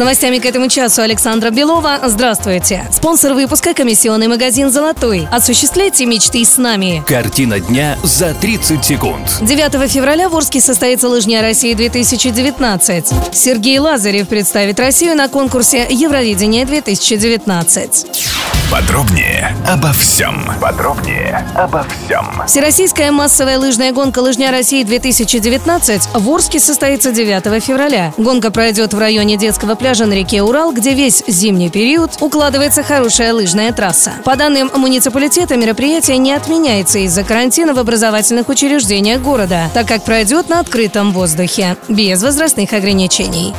Новостями к этому часу Александра Белова. Здравствуйте. Спонсор выпуска – комиссионный магазин «Золотой». Осуществляйте мечты с нами. Картина дня за 30 секунд. 9 февраля в Орске состоится лыжня России-2019. Сергей Лазарев представит Россию на конкурсе Евровидение-2019. Подробнее обо всем. Подробнее обо всем. Всероссийская массовая лыжная гонка «Лыжня России-2019» в Орске состоится 9 февраля. Гонка пройдет в районе детского пляжа на реке Урал, где весь зимний период укладывается хорошая лыжная трасса. По данным муниципалитета, мероприятие не отменяется из-за карантина в образовательных учреждениях города, так как пройдет на открытом воздухе, без возрастных ограничений.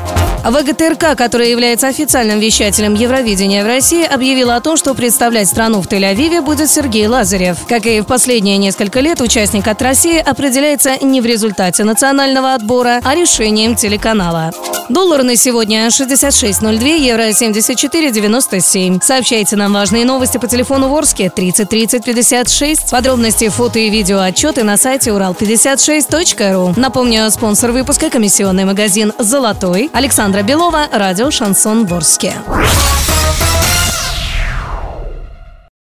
ВГТРК, которая является официальным вещателем Евровидения в России, объявила о том, что представлять страну в Тель-Авиве будет Сергей Лазарев. Как и в последние несколько лет, участник от России определяется не в результате национального отбора, а решением телеканала. Доллар на сегодня 66.02, евро 74.97. Сообщайте нам важные новости по телефону Ворске 30 30 56. Подробности, фото и видео отчеты на сайте урал56.ру. Напомню, спонсор выпуска – комиссионный магазин «Золотой». Александра Белова, радио «Шансон Ворске».